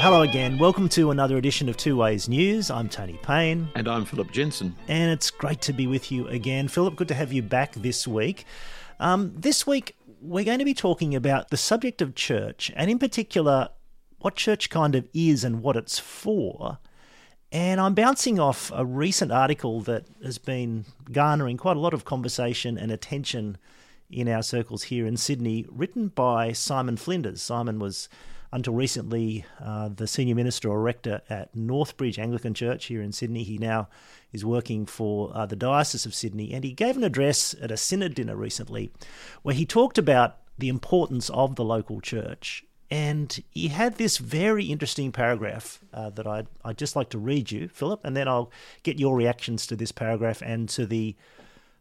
Hello again. Welcome to another edition of Two Ways News. I'm Tony Payne. And I'm Philip Jensen. And it's great to be with you again. Philip, good to have you back this week. Um, this week, we're going to be talking about the subject of church, and in particular, what church kind of is and what it's for. And I'm bouncing off a recent article that has been garnering quite a lot of conversation and attention in our circles here in Sydney, written by Simon Flinders. Simon was until recently uh, the senior minister or rector at Northbridge Anglican Church here in Sydney. He now is working for uh, the Diocese of Sydney, and he gave an address at a synod dinner recently where he talked about the importance of the local church. And he had this very interesting paragraph uh, that I'd, I'd just like to read you, Philip, and then I'll get your reactions to this paragraph and to the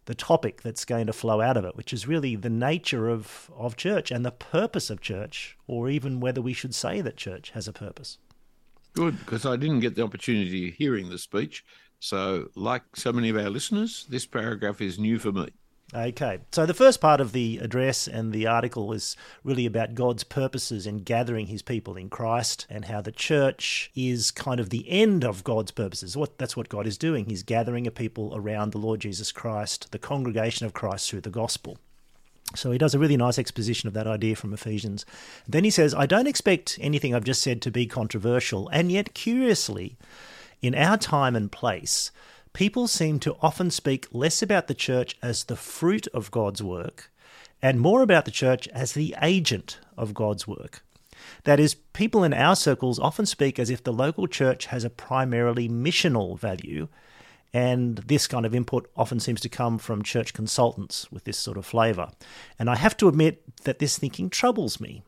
the topic that's going to flow out of it, which is really the nature of, of church and the purpose of church, or even whether we should say that church has a purpose. Good, because I didn't get the opportunity of hearing the speech. So, like so many of our listeners, this paragraph is new for me. Okay, so the first part of the address and the article is really about God's purposes in gathering his people in Christ and how the church is kind of the end of God's purposes. What That's what God is doing. He's gathering a people around the Lord Jesus Christ, the congregation of Christ through the gospel. So he does a really nice exposition of that idea from Ephesians. Then he says, I don't expect anything I've just said to be controversial, and yet, curiously, in our time and place, people seem to often speak less about the church as the fruit of God's work and more about the church as the agent of God's work. That is, people in our circles often speak as if the local church has a primarily missional value, and this kind of input often seems to come from church consultants with this sort of flavour. And I have to admit that this thinking troubles me.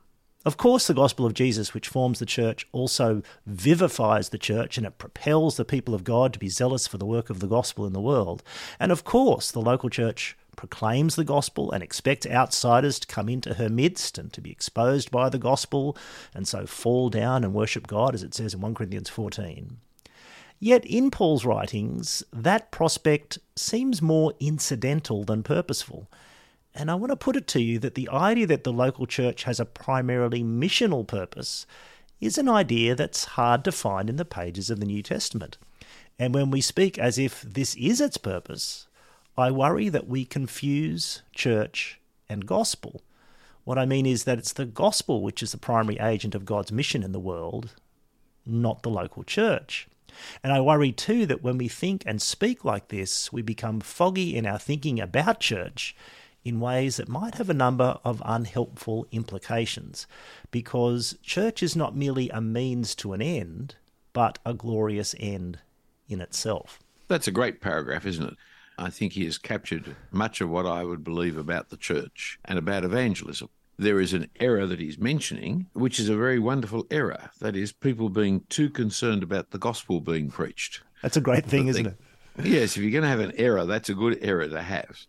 Of course, the gospel of Jesus, which forms the church, also vivifies the church and it propels the people of God to be zealous for the work of the gospel in the world. And of course, the local church proclaims the gospel and expects outsiders to come into her midst and to be exposed by the gospel and so fall down and worship God, as it says in 1 Corinthians 14. Yet in Paul's writings, that prospect seems more incidental than purposeful. And I want to put it to you that the idea that the local church has a primarily missional purpose is an idea that's hard to find in the pages of the New Testament. And when we speak as if this is its purpose, I worry that we confuse church and gospel. What I mean is that it's the gospel which is the primary agent of God's mission in the world, not the local church. And I worry too that when we think and speak like this, we become foggy in our thinking about church in ways that might have a number of unhelpful implications, because church is not merely a means to an end, but a glorious end in itself. That's a great paragraph, isn't it? I think he has captured much of what I would believe about the church and about evangelism. There is an error that he's mentioning, which is a very wonderful error. That is, people being too concerned about the gospel being preached. That's a great thing, isn't it? Yes, if you're going to have an error, that's a good error to have.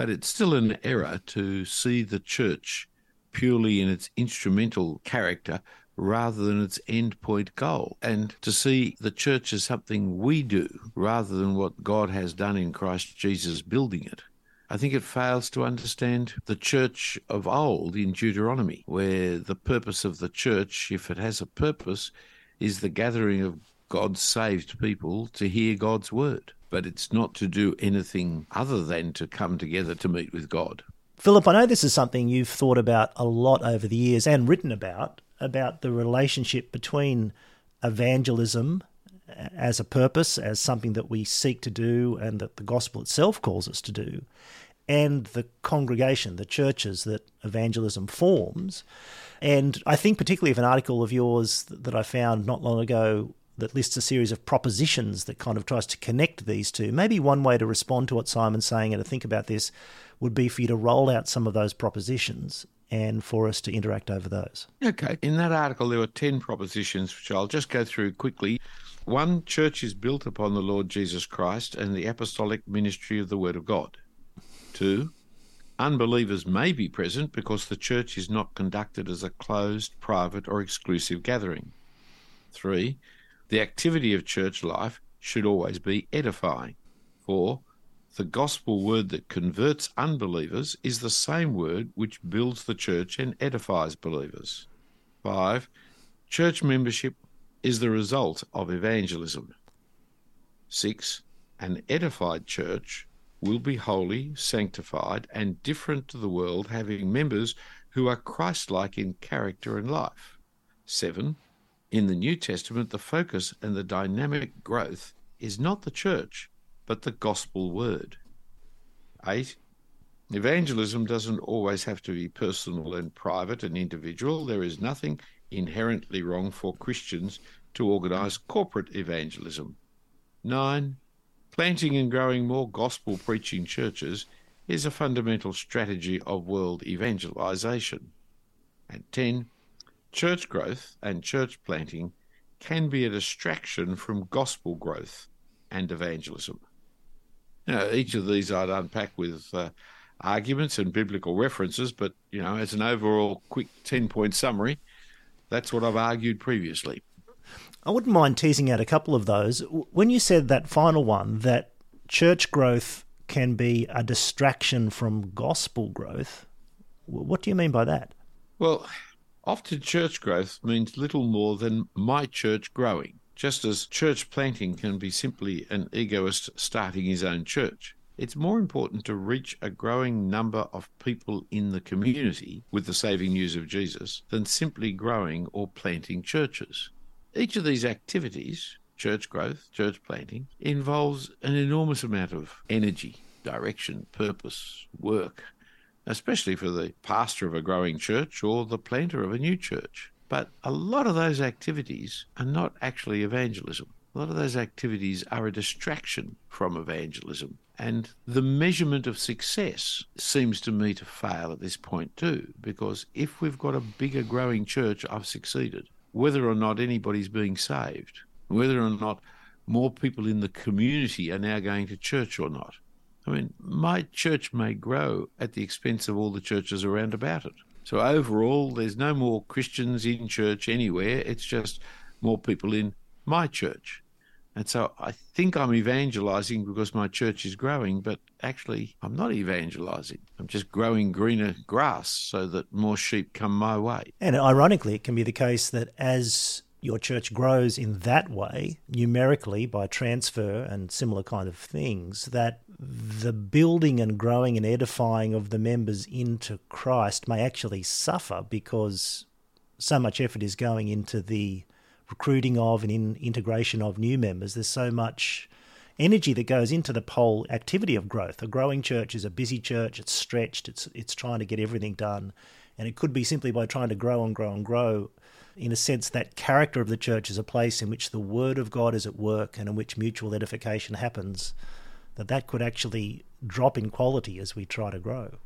But it's still an error to see the church purely in its instrumental character rather than its endpoint goal, and to see the church as something we do rather than what God has done in Christ Jesus building it. I think it fails to understand the church of old in Deuteronomy, where the purpose of the church, if it has a purpose, is the gathering of God's saved people to hear God's word but it's not to do anything other than to come together to meet with God. Philip, I know this is something you've thought about a lot over the years and written about, about the relationship between evangelism as a purpose, as something that we seek to do and that the gospel itself calls us to do, and the congregation, the churches that evangelism forms. And I think particularly of an article of yours that I found not long ago that lists a series of propositions that kind of tries to connect these two. Maybe one way to respond to what Simon's saying and to think about this would be for you to roll out some of those propositions and for us to interact over those. Okay. In that article, there were 10 propositions, which I'll just go through quickly. One, church is built upon the Lord Jesus Christ and the apostolic ministry of the Word of God. Two, unbelievers may be present because the church is not conducted as a closed, private, or exclusive gathering. Three, the activity of church life should always be edifying. For the gospel word that converts unbelievers is the same word which builds the church and edifies believers. 5. Church membership is the result of evangelism. 6. An edified church will be holy, sanctified, and different to the world, having members who are Christ like in character and life. 7. In the New Testament, the focus and the dynamic growth is not the church, but the gospel word. 8. Evangelism doesn't always have to be personal and private and individual. There is nothing inherently wrong for Christians to organise corporate evangelism. 9. Planting and growing more gospel preaching churches is a fundamental strategy of world evangelization. And 10. Church growth and church planting can be a distraction from gospel growth and evangelism. Now, each of these I'd unpack with uh, arguments and biblical references, but you know, as an overall quick ten-point summary, that's what I've argued previously. I wouldn't mind teasing out a couple of those. When you said that final one, that church growth can be a distraction from gospel growth, what do you mean by that? Well, often church growth means little more than my church growing, just as church planting can be simply an egoist starting his own church. It's more important to reach a growing number of people in the community with the saving news of Jesus than simply growing or planting churches. Each of these activities, church growth, church planting, involves an enormous amount of energy, direction, purpose, work, especially for the pastor of a growing church or the planter of a new church. But a lot of those activities are not actually evangelism. A lot of those activities are a distraction from evangelism. And the measurement of success seems to me to fail at this point too, because if we've got a bigger growing church, I've succeeded. Whether or not anybody's being saved, whether or not more people in the community are now going to church or not. I mean, my church may grow at the expense of all the churches around about it. So overall, there's no more Christians in church anywhere. It's just more people in my church. And so I think I'm evangelizing because my church is growing, but actually I'm not evangelizing. I'm just growing greener grass so that more sheep come my way. And ironically, it can be the case that as your church grows in that way, numerically by transfer and similar kind of things, that the building and growing and edifying of the members into Christ may actually suffer because so much effort is going into the recruiting of and in integration of new members, there's so much energy that goes into the whole activity of growth. A growing church is a busy church, it's stretched, it's it's trying to get everything done. And it could be simply by trying to grow and grow and grow. In a sense, that character of the church is a place in which the word of God is at work and in which mutual edification happens, that that could actually drop in quality as we try to grow.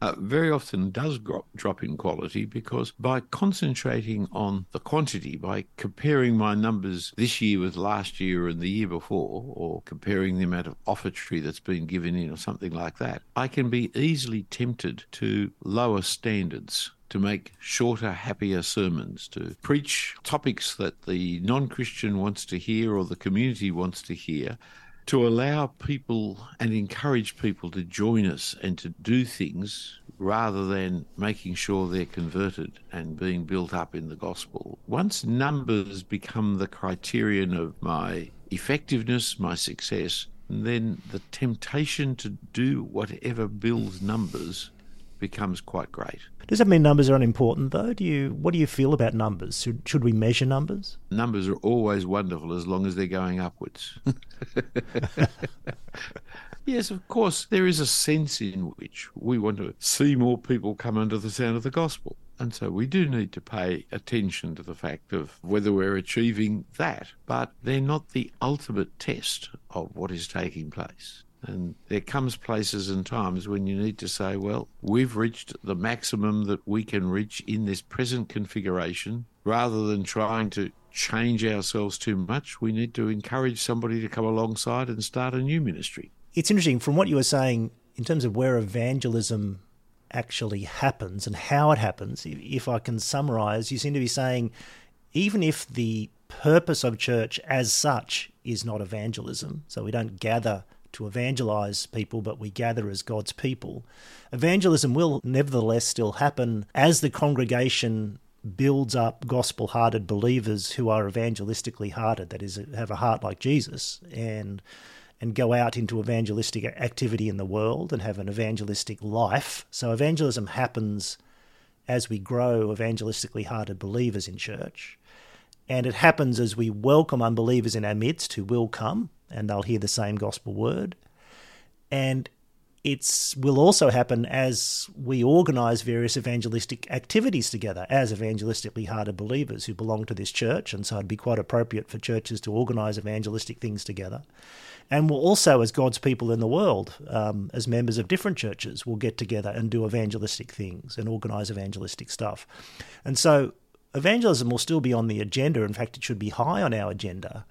Uh, very often does drop, drop in quality because by concentrating on the quantity, by comparing my numbers this year with last year and the year before, or comparing the amount of offertory that's been given in or something like that, I can be easily tempted to lower standards to make shorter, happier sermons, to preach topics that the non Christian wants to hear or the community wants to hear, to allow people and encourage people to join us and to do things rather than making sure they're converted and being built up in the gospel. Once numbers become the criterion of my effectiveness, my success, then the temptation to do whatever builds numbers becomes quite great. Does that mean numbers are unimportant, though? Do you what do you feel about numbers? Should, should we measure numbers? Numbers are always wonderful as long as they're going upwards. yes, of course, there is a sense in which we want to see more people come under the sound of the gospel. And so we do need to pay attention to the fact of whether we're achieving that. But they're not the ultimate test of what is taking place. And there comes places and times when you need to say, well, we've reached the maximum that we can reach in this present configuration. Rather than trying to change ourselves too much, we need to encourage somebody to come alongside and start a new ministry. It's interesting from what you were saying in terms of where evangelism actually happens and how it happens. If I can summarize, you seem to be saying even if the purpose of church as such is not evangelism, so we don't gather to evangelize people, but we gather as God's people. Evangelism will nevertheless still happen as the congregation builds up gospel hearted believers who are evangelistically hearted, that is, have a heart like Jesus, and and go out into evangelistic activity in the world and have an evangelistic life. So evangelism happens as we grow evangelistically hearted believers in church. And it happens as we welcome unbelievers in our midst who will come and they'll hear the same gospel word. And it will also happen as we organise various evangelistic activities together as evangelistically hearted believers who belong to this church. And so it'd be quite appropriate for churches to organise evangelistic things together. And we'll also, as God's people in the world, um, as members of different churches, will get together and do evangelistic things and organise evangelistic stuff. And so evangelism will still be on the agenda. In fact, it should be high on our agenda.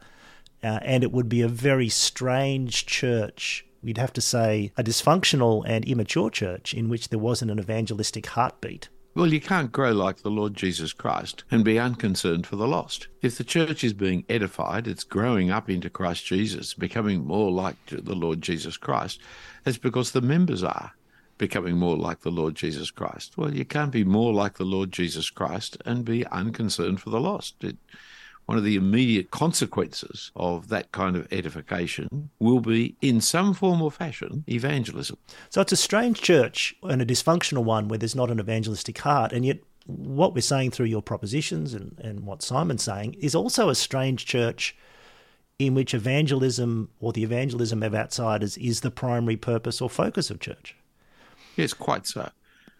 Uh, and it would be a very strange church you'd have to say, a dysfunctional and immature church in which there wasn't an evangelistic heartbeat. Well, you can't grow like the Lord Jesus Christ and be unconcerned for the lost. If the church is being edified, it's growing up into Christ Jesus, becoming more like the Lord Jesus Christ, it's because the members are becoming more like the Lord Jesus Christ. Well, you can't be more like the Lord Jesus Christ and be unconcerned for the lost. It, one of the immediate consequences of that kind of edification will be, in some form or fashion, evangelism. So it's a strange church and a dysfunctional one where there's not an evangelistic heart, and yet what we're saying through your propositions and, and what Simon's saying is also a strange church in which evangelism or the evangelism of outsiders is the primary purpose or focus of church. Yes, quite so.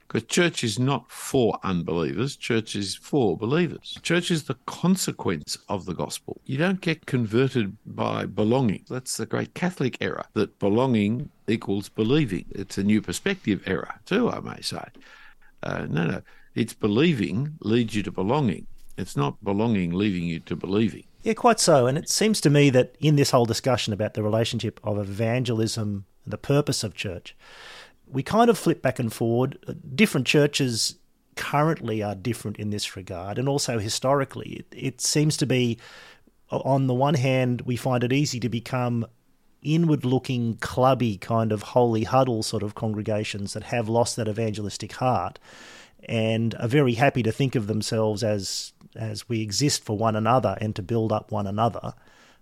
Because church is not for unbelievers, church is for believers. Church is the consequence of the gospel. You don't get converted by belonging. That's the great Catholic error that belonging equals believing. It's a new perspective error, too, I may say. Uh, no, no. It's believing leads you to belonging. It's not belonging leading you to believing. Yeah, quite so. And it seems to me that in this whole discussion about the relationship of evangelism and the purpose of church, we kind of flip back and forward. Different churches currently are different in this regard, and also historically. It, it seems to be, on the one hand, we find it easy to become inward looking, clubby kind of holy huddle sort of congregations that have lost that evangelistic heart and are very happy to think of themselves as as we exist for one another and to build up one another.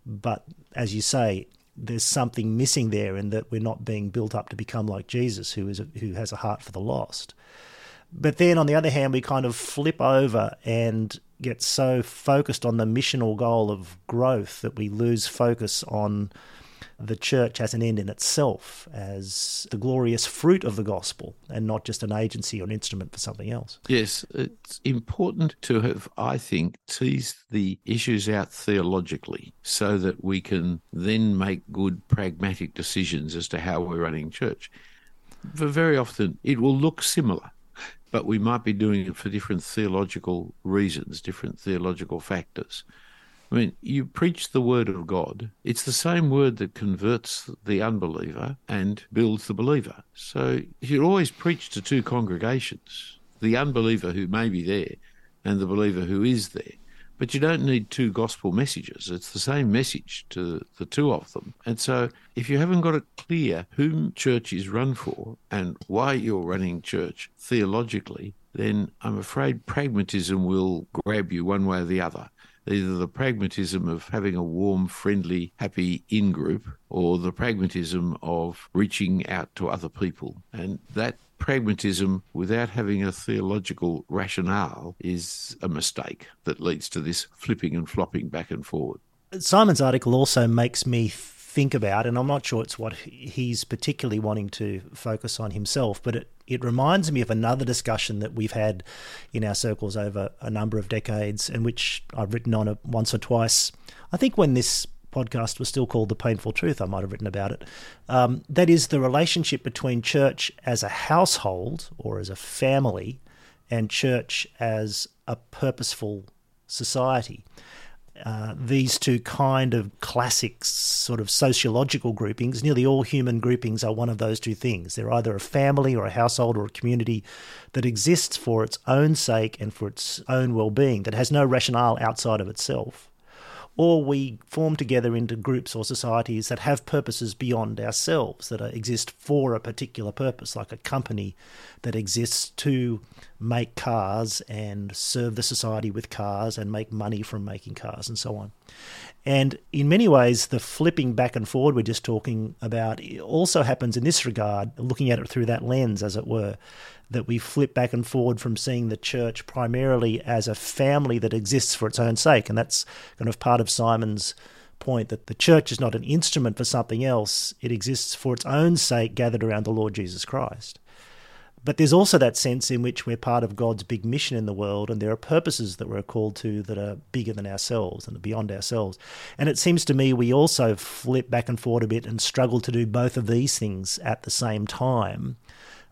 But as you say, there's something missing there in that we're not being built up to become like Jesus, who is a, who has a heart for the lost. But then on the other hand, we kind of flip over and get so focused on the missional goal of growth that we lose focus on the church as an end in itself, as the glorious fruit of the gospel, and not just an agency or an instrument for something else. Yes, it's important to have, I think, teased the issues out theologically so that we can then make good pragmatic decisions as to how we're running church. For very often, it will look similar but we might be doing it for different theological reasons, different theological factors. I mean, you preach the word of God. It's the same word that converts the unbeliever and builds the believer. So you always preach to two congregations the unbeliever who may be there and the believer who is there. But you don't need two gospel messages. It's the same message to the two of them. And so if you haven't got it clear whom church is run for and why you're running church theologically, then I'm afraid pragmatism will grab you one way or the other either the pragmatism of having a warm, friendly, happy in group or the pragmatism of reaching out to other people. And that pragmatism without having a theological rationale is a mistake that leads to this flipping and flopping back and forward. Simon's article also makes me think about, and I'm not sure it's what he's particularly wanting to focus on himself, but it, it reminds me of another discussion that we've had in our circles over a number of decades, and which I've written on once or twice. I think when this podcast was still called The Payneful Truth, I might have written about it. Um, that is the relationship between church as a household or as a family and church as a purposeful society. Uh, these two kind of classic sort of sociological groupings, nearly all human groupings are one of those two things. They're either a family or a household or a community that exists for its own sake and for its own well being, that has no rationale outside of itself. Or we form together into groups or societies that have purposes beyond ourselves, that exist for a particular purpose, like a company that exists to make cars and serve the society with cars and make money from making cars and so on. And in many ways, the flipping back and forward we're just talking about also happens in this regard, looking at it through that lens, as it were, that we flip back and forward from seeing the church primarily as a family that exists for its own sake. And that's kind of part of Simon's point that the church is not an instrument for something else, it exists for its own sake, gathered around the Lord Jesus Christ. But there's also that sense in which we're part of God's big mission in the world, and there are purposes that we're called to that are bigger than ourselves and beyond ourselves. And it seems to me we also flip back and forward a bit and struggle to do both of these things at the same time.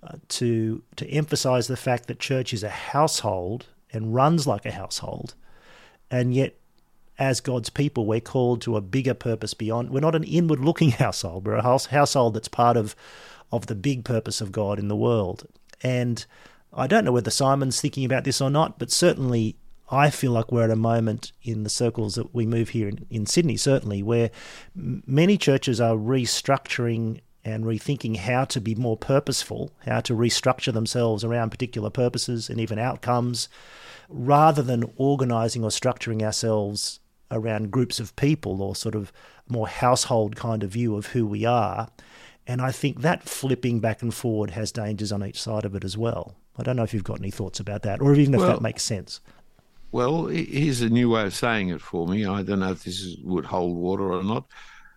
Uh, to to emphasize the fact that church is a household and runs like a household, and yet as God's people, we're called to a bigger purpose beyond. We're not an inward looking household. We're a house, household that's part of, of the big purpose of God in the world. And I don't know whether Simon's thinking about this or not, but certainly I feel like we're at a moment in the circles that we move here in, in Sydney, certainly, where many churches are restructuring and rethinking how to be more purposeful, how to restructure themselves around particular purposes and even outcomes, rather than organizing or structuring ourselves around groups of people or sort of more household kind of view of who we are. And I think that flipping back and forward has dangers on each side of it as well. I don't know if you've got any thoughts about that, or even if well, that makes sense. Well, here's a new way of saying it for me. I don't know if this is, would hold water or not.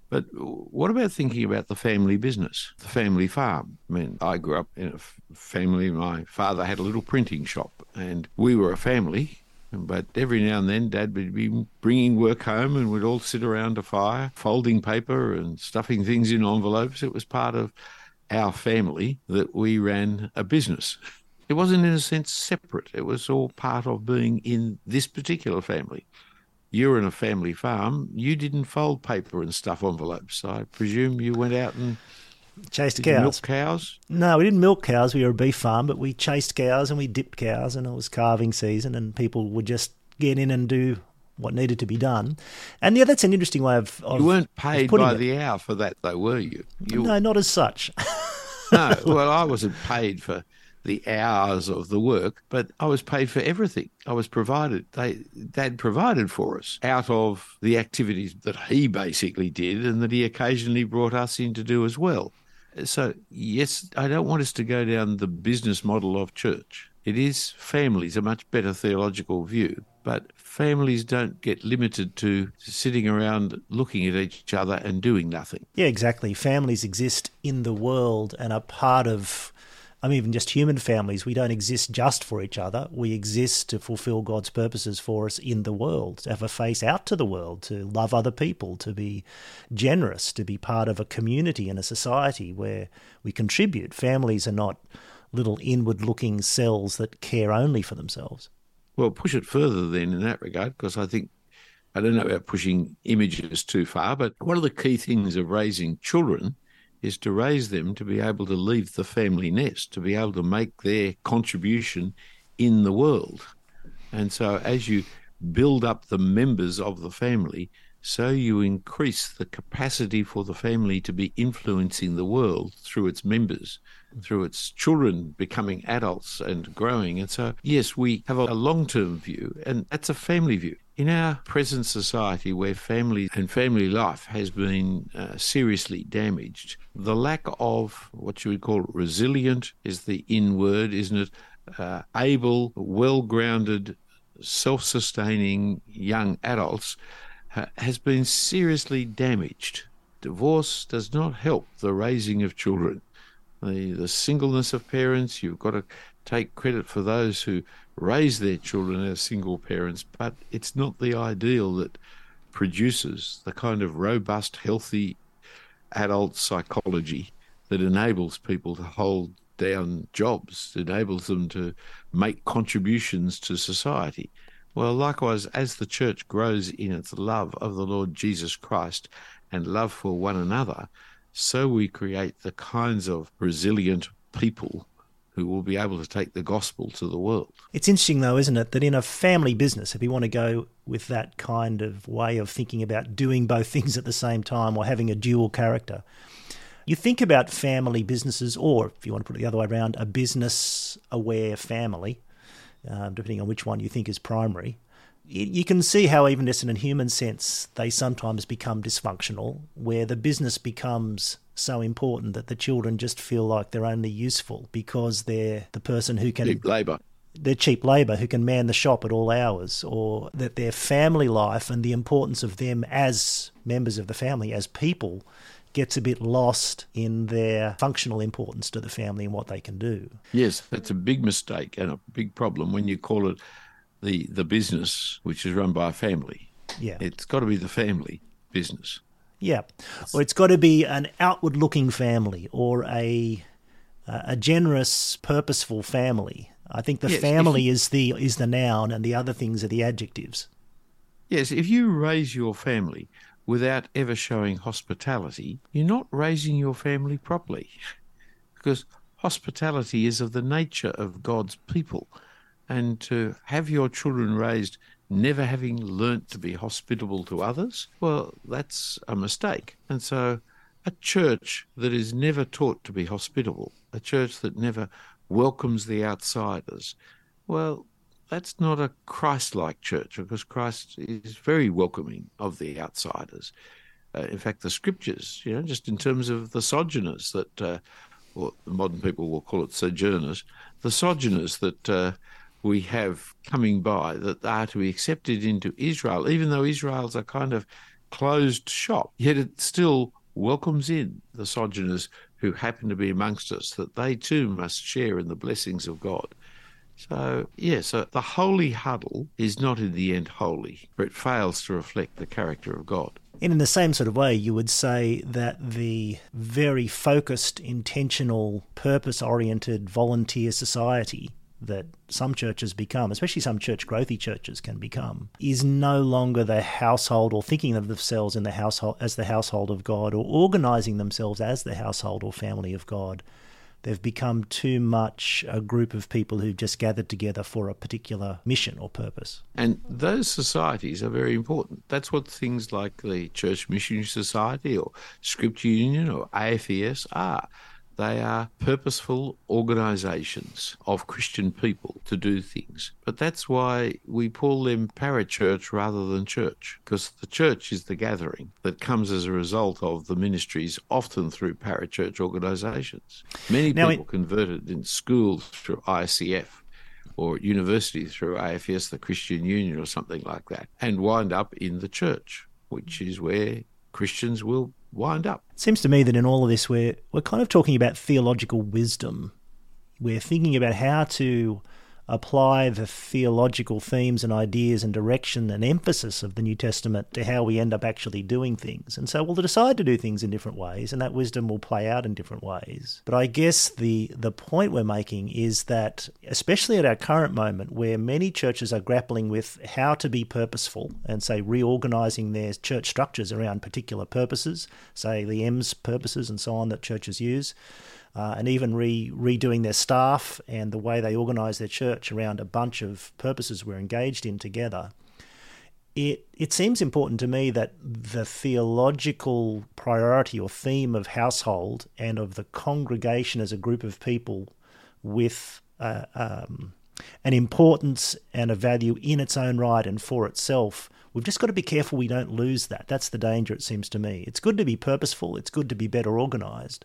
But what about thinking about the family business, the family farm? I mean, I grew up in a family. My father had a little printing shop, and we were a family. But every now and then, Dad would be bringing work home, and we'd all sit around a fire, folding paper and stuffing things in envelopes. It was part of our family that we ran a business. It wasn't, in a sense, separate. It was all part of being in this particular family. You're in a family farm. You didn't fold paper and stuff envelopes. I presume you went out and chased cows. milk cows? No, we didn't milk cows. We were a beef farm, but we chased cows and we dipped cows, and it was calving season, and people would just get in and do what needed to be done. And yeah, that's an interesting way of. of you weren't paid by it. the hour for that, though, were you? you no, not as such. no, well, I wasn't paid for the hours of the work, but I was paid for everything. I was provided. They Dad provided for us out of the activities that he basically did, and that he occasionally brought us in to do as well. So yes, I don't want us to go down the business model of church. It is families, a much better theological view, but families don't get limited to sitting around looking at each other and doing nothing. Yeah, exactly. Families exist in the world and are part of I mean, even just human families, we don't exist just for each other. We exist to fulfill God's purposes for us in the world, to have a face out to the world, to love other people, to be generous, to be part of a community and a society where we contribute. Families are not little inward looking cells that care only for themselves. Well, push it further then in that regard, because I think I don't know about pushing images too far, but one of the key things of raising children is to raise them to be able to leave the family nest, to be able to make their contribution in the world. And so as you build up the members of the family, so you increase the capacity for the family to be influencing the world through its members, through its children becoming adults and growing. And so, yes, we have a long term view, and that's a family view. In our present society, where family and family life has been uh, seriously damaged, the lack of what you would call resilient is the in word, isn't it? Uh, able, well grounded, self sustaining young adults has been seriously damaged. Divorce does not help the raising of children. The, the singleness of parents, you've got to take credit for those who raise their children as single parents, but it's not the ideal that produces the kind of robust, healthy adult psychology that enables people to hold down jobs, enables them to make contributions to society. Well, likewise, as the church grows in its love of the Lord Jesus Christ and love for one another, so we create the kinds of resilient people who will be able to take the gospel to the world. It's interesting, though, isn't it, that in a family business, if you want to go with that kind of way of thinking about doing both things at the same time or having a dual character, you think about family businesses, or if you want to put it the other way around, a business aware family. Um, depending on which one you think is primary. You can see how, even just in a human sense, they sometimes become dysfunctional, where the business becomes so important that the children just feel like they're only useful because they're the person who can. Cheap labour. They're cheap labour who can man the shop at all hours, or that their family life and the importance of them as members of the family, as people, gets a bit lost in their functional importance to the family and what they can do. Yes, that's a big mistake and a big problem when you call it the the business which is run by a family. Yeah. It's got to be the family business. Yeah. Or it's got to be an outward looking family or a a generous, purposeful family. I think the yes, family you, is the is the noun and the other things are the adjectives. Yes, if you raise your family without ever showing hospitality, you're not raising your family properly. Because hospitality is of the nature of God's people. And to have your children raised never having learnt to be hospitable to others, well, that's a mistake. And so a church that is never taught to be hospitable, a church that never welcomes the outsiders, well, that's not a Christ-like church because Christ is very welcoming of the outsiders. Uh, in fact, the scriptures, you know, just in terms of the sojourners that, uh, or modern people will call it sojourners, the sojourners that uh, we have coming by that are to be accepted into Israel, even though Israel's a kind of closed shop, yet it still welcomes in the sojourners who happen to be amongst us, that they too must share in the blessings of God. So, yeah, so the holy huddle is not in the end holy, for it fails to reflect the character of God. And in the same sort of way, you would say that the very focused, intentional, purpose oriented volunteer society that some churches become, especially some church growthy churches can become, is no longer the household or thinking of themselves in the household as the household of God or organizing themselves as the household or family of God they've become too much a group of people who've just gathered together for a particular mission or purpose. And those societies are very important. That's what things like the Church Missionary Society or Scripture Union or AFES are. They are purposeful organisations of Christian people to do things. But that's why we call them parachurch rather than church, because the church is the gathering that comes as a result of the ministries, often through parachurch organisations. Many now people it... converted in schools through ISCF or university through AFES, the Christian Union, or something like that, and wind up in the church, which is where Christians will wind up. It seems to me that in all of this, we're, we're kind of talking about theological wisdom. We're thinking about how to apply the theological themes and ideas and direction and emphasis of the New Testament to how we end up actually doing things. And so we'll decide to do things in different ways, and that wisdom will play out in different ways. But I guess the, the point we're making is that, especially at our current moment, where many churches are grappling with how to be purposeful and, say, reorganizing their church structures around particular purposes, say the EMS purposes and so on that churches use uh, and even re- redoing their staff and the way they organise their church around a bunch of purposes we're engaged in together. It, it seems important to me that the theological priority or theme of household and of the congregation as a group of people with uh, um, an importance and a value in its own right and for itself we've just got to be careful we don't lose that. That's the danger, it seems to me. It's good to be purposeful, it's good to be better organized,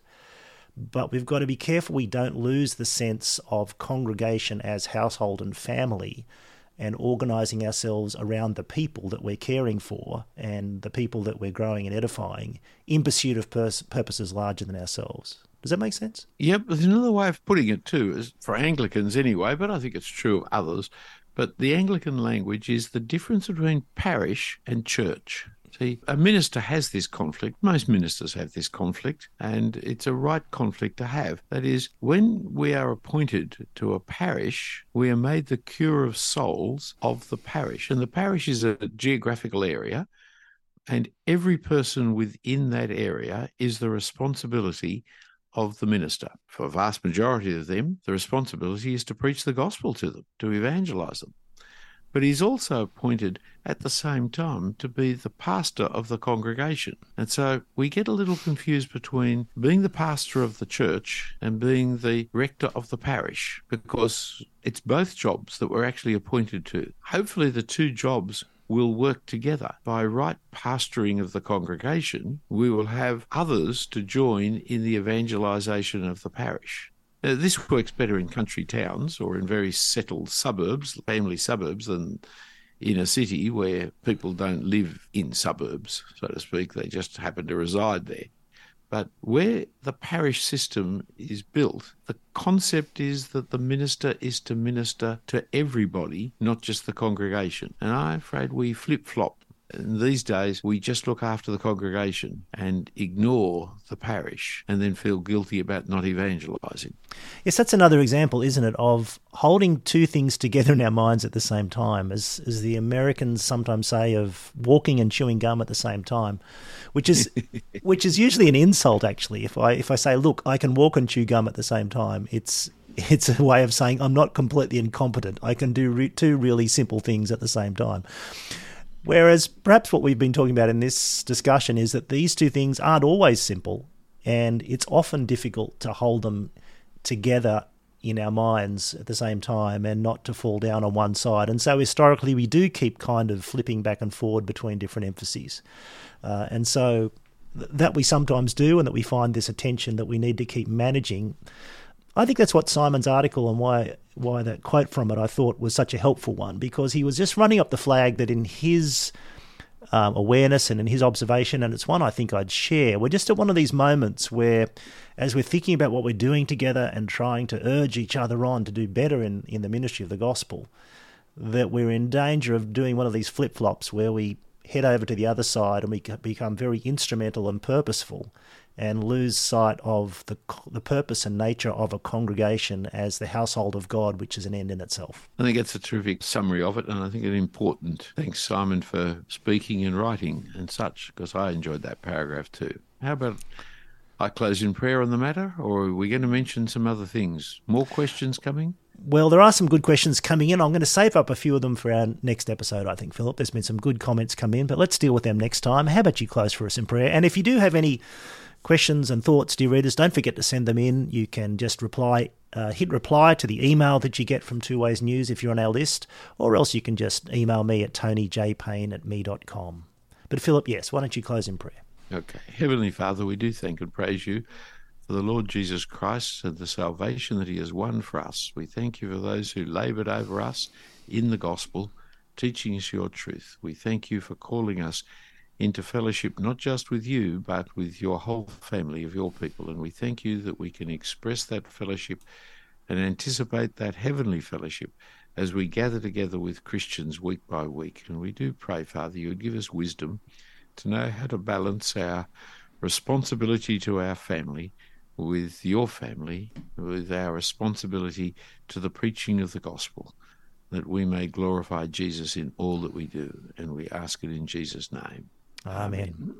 but we've got to be careful we don't lose the sense of congregation as household and family and organizing ourselves around the people that we're caring for and the people that we're growing and edifying in pursuit of pers- purposes larger than ourselves. Does that make sense? Yep. There's another way of putting it too, is for Anglicans anyway, but I think it's true of others. But the Anglican language is the difference between parish and church. See, a minister has this conflict. Most ministers have this conflict, and it's a right conflict to have. That is, when we are appointed to a parish, we are made the cure of souls of the parish. And the parish is a geographical area, and every person within that area is the responsibility of the minister. For a vast majority of them, the responsibility is to preach the gospel to them, to evangelize them. But he's also appointed at the same time to be the pastor of the congregation. And so we get a little confused between being the pastor of the church and being the rector of the parish because it's both jobs that we're actually appointed to. Hopefully, the two jobs will work together. By right pastoring of the congregation, we will have others to join in the evangelization of the parish. Now, this works better in country towns or in very settled suburbs, family suburbs, than in a city where people don't live in suburbs, so to speak. They just happen to reside there. But where the parish system is built, the concept is that the minister is to minister to everybody, not just the congregation. And I'm afraid we flip flop these days, we just look after the congregation and ignore the parish and then feel guilty about not evangelizing. Yes, that's another example, isn't it, of holding two things together in our minds at the same time, as, as the Americans sometimes say, of walking and chewing gum at the same time, which is which is usually an insult, actually. If I if I say, look, I can walk and chew gum at the same time, it's it's a way of saying I'm not completely incompetent. I can do re- two really simple things at the same time. Whereas perhaps what we've been talking about in this discussion is that these two things aren't always simple, and it's often difficult to hold them together in our minds at the same time and not to fall down on one side. And so historically, we do keep kind of flipping back and forward between different emphases. Uh, and so th- that we sometimes do, and that we find this attention that we need to keep managing. I think that's what Simon's article and why why that quote from it I thought was such a helpful one because he was just running up the flag that in his um, awareness and in his observation, and it's one I think I'd share. We're just at one of these moments where, as we're thinking about what we're doing together and trying to urge each other on to do better in, in the ministry of the gospel, that we're in danger of doing one of these flip flops where we head over to the other side and we become very instrumental and purposeful and lose sight of the, the purpose and nature of a congregation as the household of God, which is an end in itself. I think it's a terrific summary of it, and I think it's important. Thanks, Simon, for speaking and writing and such, because I enjoyed that paragraph too. How about I close in prayer on the matter, or are we going to mention some other things? More questions coming? Well, there are some good questions coming in. I'm going to save up a few of them for our next episode, I think, Philip. There's been some good comments come in, but let's deal with them next time. How about you close for us in prayer? And if you do have any questions and thoughts, dear readers, don't forget to send them in. You can just reply, uh, hit reply to the email that you get from Two Ways News if you're on our list, or else you can just email me at tonyjpayne at me.com. But Philip, yes, why don't you close in prayer? Okay. Heavenly Father, we do thank and praise you for the Lord Jesus Christ and the salvation that he has won for us. We thank you for those who laboured over us in the gospel, teaching us your truth. We thank you for calling us into fellowship, not just with you, but with your whole family of your people. And we thank you that we can express that fellowship and anticipate that heavenly fellowship as we gather together with Christians week by week. And we do pray, Father, you would give us wisdom to know how to balance our responsibility to our family with your family, with our responsibility to the preaching of the gospel, that we may glorify Jesus in all that we do. And we ask it in Jesus' name. Amen. Amen.